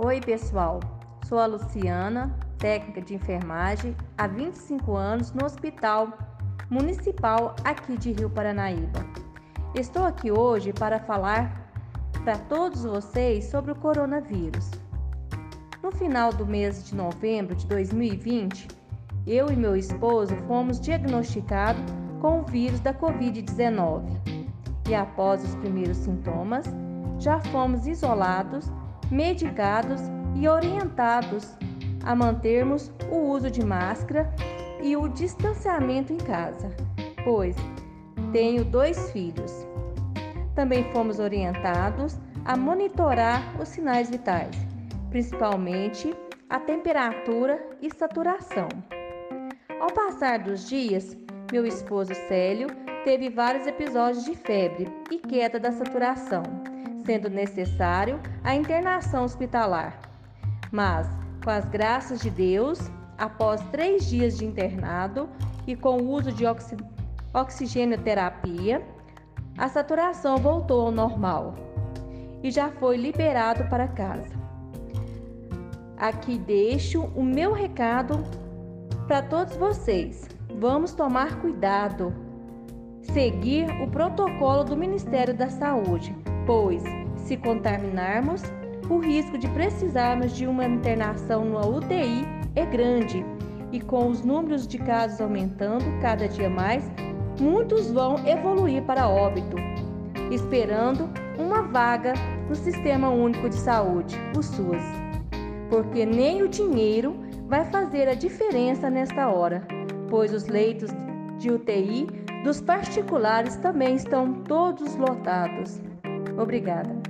Oi, pessoal. Sou a Luciana, técnica de enfermagem há 25 anos no Hospital Municipal aqui de Rio Paranaíba. Estou aqui hoje para falar para todos vocês sobre o coronavírus. No final do mês de novembro de 2020, eu e meu esposo fomos diagnosticados com o vírus da Covid-19 e, após os primeiros sintomas, já fomos isolados, medicados e orientados a mantermos o uso de máscara e o distanciamento em casa, pois tenho dois filhos. Também fomos orientados a monitorar os sinais vitais, principalmente a temperatura e saturação. Ao passar dos dias, meu esposo Célio teve vários episódios de febre e queda da saturação, sendo necessário a internação hospitalar. Mas, com as graças de Deus, após três dias de internado e com o uso de oxi oxigenoterapia, a saturação voltou ao normal e já foi liberado para casa. Aqui deixo o meu recado para todos vocês. Vamos tomar cuidado, seguir o protocolo do Ministério da Saúde, pois se contaminarmos, o risco de precisarmos de uma internação no UTI é grande e com os números de casos aumentando cada dia mais, muitos vão evoluir para óbito, esperando uma vaga no Sistema Único de Saúde, o SUS. Porque nem o dinheiro vai fazer a diferença nesta hora, pois os leitos de UTI dos particulares também estão todos lotados. Obrigada.